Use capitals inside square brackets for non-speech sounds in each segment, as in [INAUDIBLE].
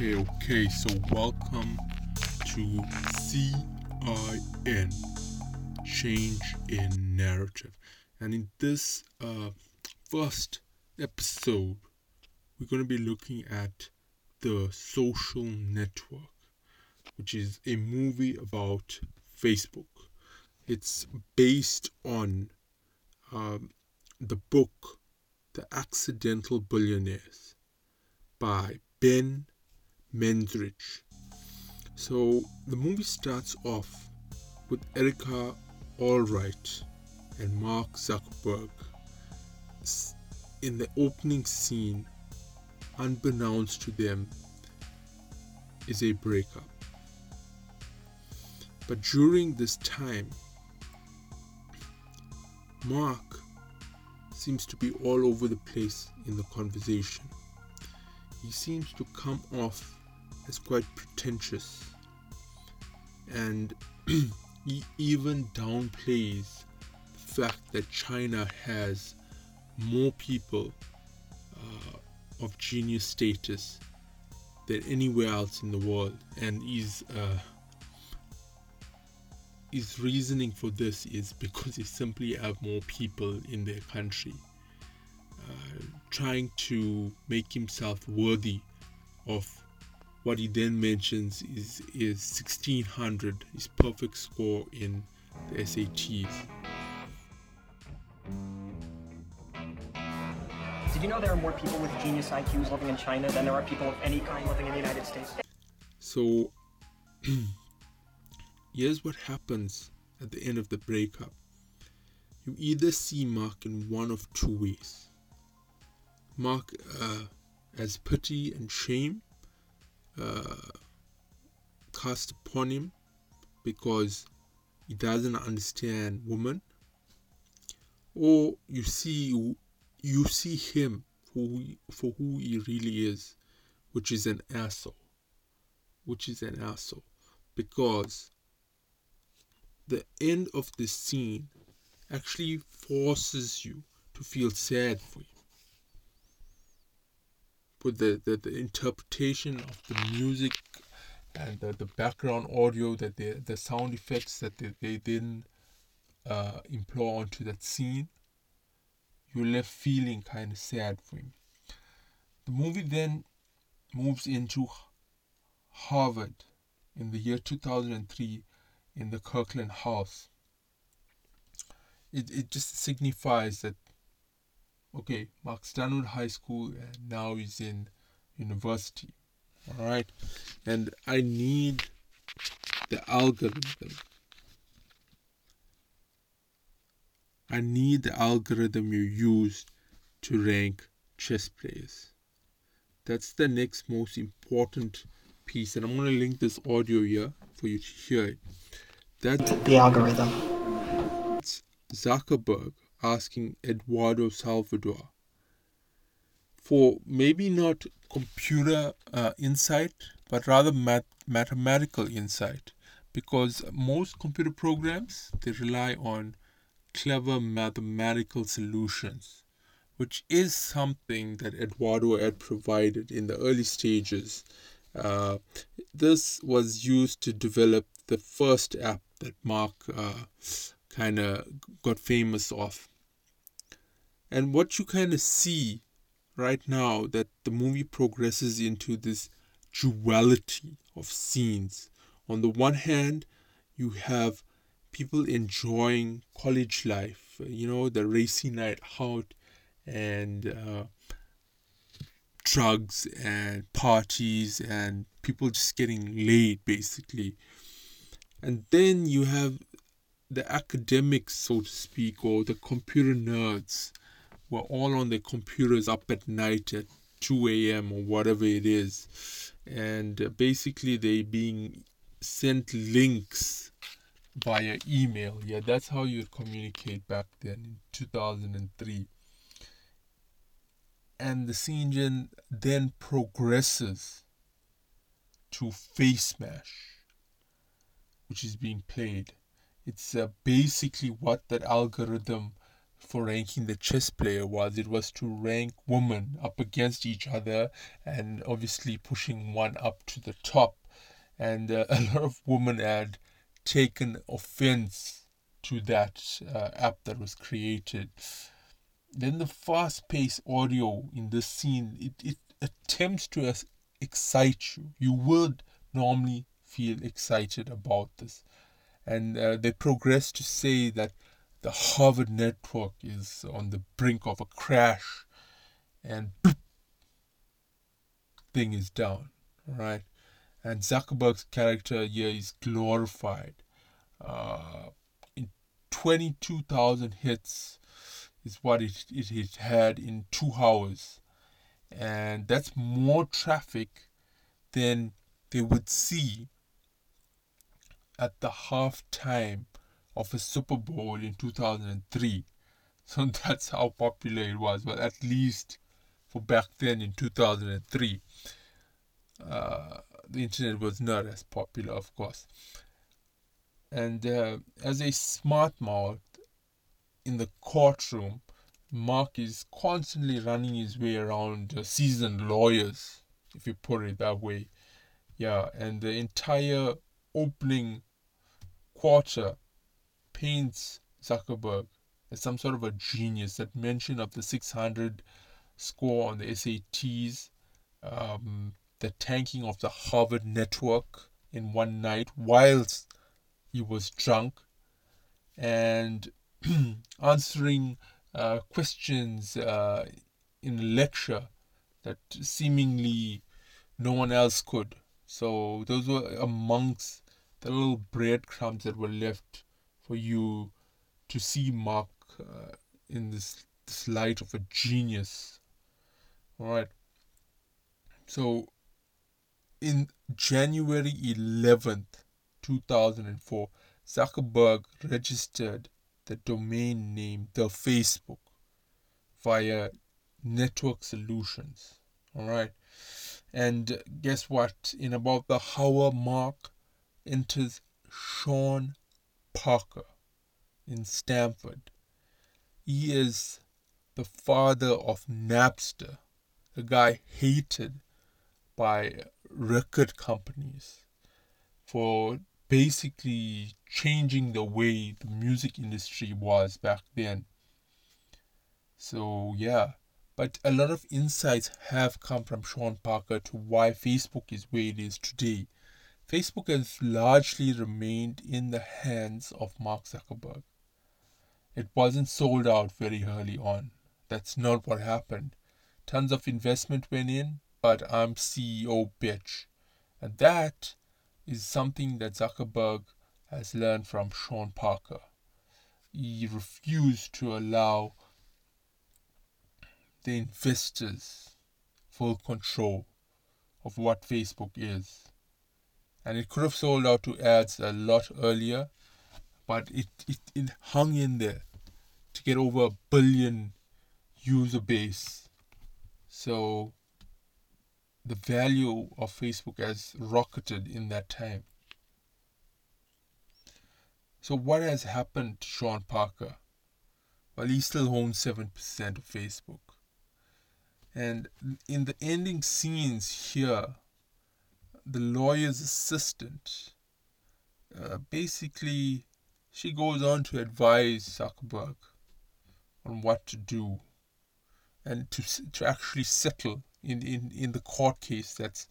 Okay, okay, so welcome to CIN Change in Narrative. And in this uh, first episode, we're going to be looking at The Social Network, which is a movie about Facebook. It's based on um, the book The Accidental Billionaires by Ben Mezrich. So the movie starts off with Erica Albright and Mark Zuckerberg in the opening scene, unbeknownst to them, is a breakup. But during this time, Mark seems to be all over the place in the conversation. He seems to come off as quite pretentious. And [CLEARS THROAT] he even downplays the fact that China has more people uh, of genius status than anywhere else in the world. And is uh, his reasoning for this is because they simply have more people in their country uh, trying to make himself worthy of what he then mentions is is 1600 his perfect score in the SATs. Did you know there are more people with genius IQs living in China than there are people of any kind living in the United States? So [CLEARS THROAT] here's what happens at the end of the breakup. You either see Mark in one of two ways. Mark uh, as pity and shame uh, cast upon him because he doesn't understand women. Or you see you see him for who, for who he really is which is an asshole which is an asshole. Because the end of the scene actually forces you to feel sad for him with the, the, the interpretation of the music and the, the background audio that the the sound effects that they, they then uh, employ onto that scene, you're left feeling kind of sad for him. The movie then moves into Harvard in the year 2003 in the Kirkland House. It, it just signifies that okay, Mark's done with high school and now he's in university. All right, and I need the algorithm. I need the algorithm you use to rank chess players. That's the next most important piece, and I'm going to link this audio here for you to hear it. That's the algorithm. Zuckerberg asking Eduardo Saverin for maybe not computer uh, insight, but rather math- mathematical insight, because most computer programs they rely on clever mathematical solutions, which is something that Eduardo had provided in the early stages. Uh, this was used to develop the first app that Mark uh, kind of got famous off. And what you kind of see right now that the movie progresses into this duality of scenes. On the one hand, you have people enjoying college life, you know, the racy night out and uh, drugs and parties and people just getting laid basically. And then you have the academics, so to speak, or the computer nerds were all on their computers up at night at 2 a.m. or whatever it is. And uh, basically, they being sent links via email. Yeah, that's how you'd communicate back then in 2003. And the scene then progresses to Facemash, which is being played. It's uh, basically what that algorithm for ranking the chess player was. It was to rank women up against each other and obviously pushing one up to the top. And uh, [LAUGHS] a lot of women had taken offense to that uh, app that was created. Then the fast-paced audio in this scene it, it attempts to excite you. You would normally feel excited about this and uh, they progress to say that the Harvard network is on the brink of a crash and [LAUGHS] thing is down right? And Zuckerberg's character here is glorified. Uh, in 22,000 hits is what it, it, it had in two hours. And that's more traffic than they would see at the halftime of a Super Bowl in 2003. [LAUGHS] So that's how popular it was. Well, at least for back then in 2003. Uh, the internet was not as popular, of course. And uh, as a smart mouth in the courtroom, Mark is constantly running his way around uh, seasoned lawyers, if you put it that way. Yeah, and the entire opening quarter paints Zuckerberg as some sort of a genius. That mention of the 600 score on the SATs, um, the tanking of the Harvard network in one night whilst he was drunk, and [CLEARS THROAT] answering uh, questions uh, in a lecture that seemingly no one else could. So those were amongst the little breadcrumbs that were left for you to see Mark uh, in this, this light of a genius. All right. So, in January 11th, 2004, Zuckerberg registered the domain name The Facebook via Network Solutions. All right. And guess what? In about the hour mark, enters Sean Parker in Stanford. He is the father of Napster, a guy hated by record companies for basically changing the way the music industry was back then. So, yeah. But a lot of insights have come from Sean Parker to why Facebook is where it is today. Facebook has largely remained in the hands of Mark Zuckerberg. It wasn't sold out very early on. That's not what happened. Tons of investment went in, but I'm CEO bitch. And that is something that Zuckerberg has learned from Sean Parker. He refused to allow the investors full control of what Facebook is and it could have sold out to ads a lot earlier, but it, it, it hung in there to get over a billion user base. So the value of Facebook has rocketed in that time. So what has happened to Sean Parker? Well, he still owns 7% of Facebook. And in the ending scenes here, the lawyer's assistant. Uh, basically, she goes on to advise Zuckerberg on what to do and to, to actually settle in, in, in the court case that's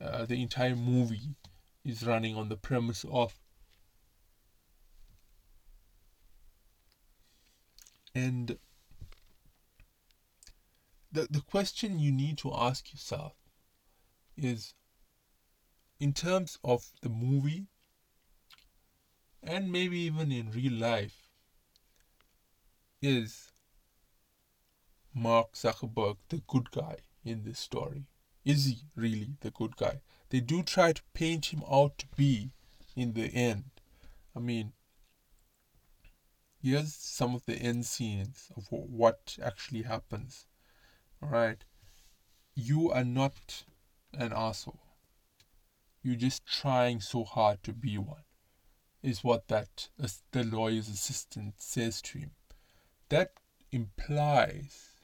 uh, the entire movie is running on the premise of. And the, the question you need to ask yourself is in terms of the movie and maybe even in real life is Mark Zuckerberg the good guy in this story? Is he really the good guy? They do try to paint him out to be in the end. I mean, here's some of the end scenes of what actually happens. Alright? You are not an asshole. You're just trying so hard to be one, is what that the lawyer's assistant says to him. that implies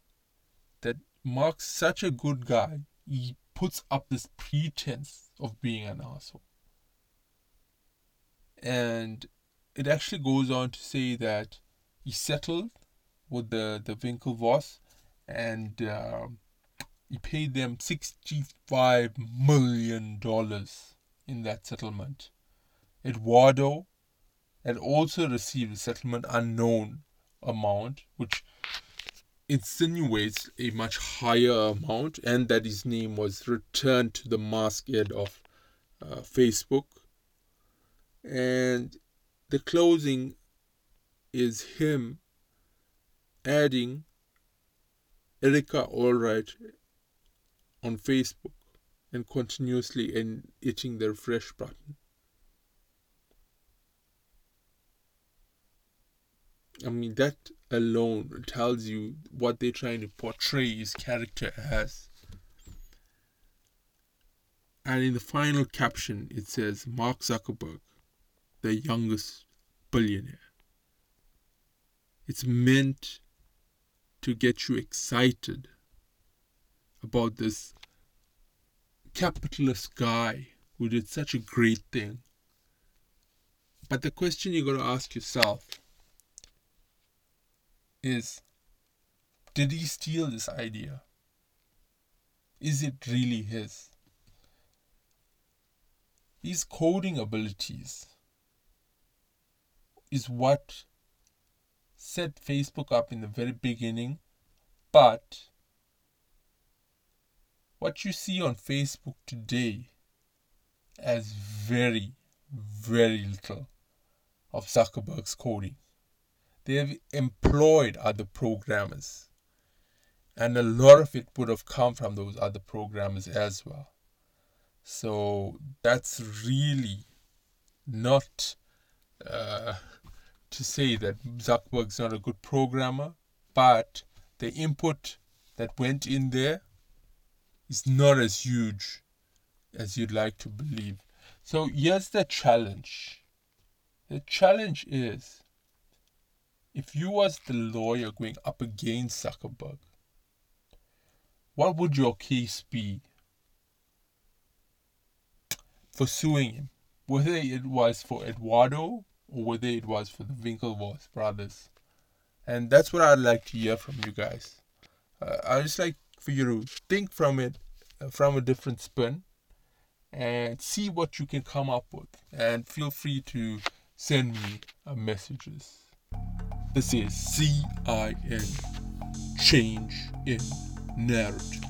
that Mark's such a good guy, he puts up this pretense of being an asshole. And it actually goes on to say that he settled with the, the Winklevoss and uh, he paid them $65 million in that settlement. Eduardo had also received a settlement unknown amount, which insinuates a much higher amount, and that his name was returned to the masthead of uh, Facebook. And the closing is him adding Erica Albright on Facebook and continuously and hitting the refresh button. I mean, that alone tells you what they're trying to portray his character as. And in the final caption, it says Mark Zuckerberg, the youngest billionaire. It's meant to get you excited about this capitalist guy who did such a great thing. But the question you got to ask yourself is did he steal this idea? Is it really his? His coding abilities is what set Facebook up in the very beginning, but what you see on Facebook today has very, very little of Zuckerberg's coding. They've employed other programmers. And a lot of it would have come from those other programmers as well. So that's really not uh, to say that Zuckerberg's not a good programmer, but the input that went in there is not as huge as you'd like to believe. So here's the challenge. The challenge is if you was the lawyer going up against Zuckerberg, what would your case be for suing him? Whether it was for Eduardo or whether it was for the Winklevoss brothers. And that's what I'd like to hear from you guys. Uh, I just like for you to think from it uh, from a different spin and see what you can come up with. And feel free to send me uh, messages. This is CIN Change in Narrative.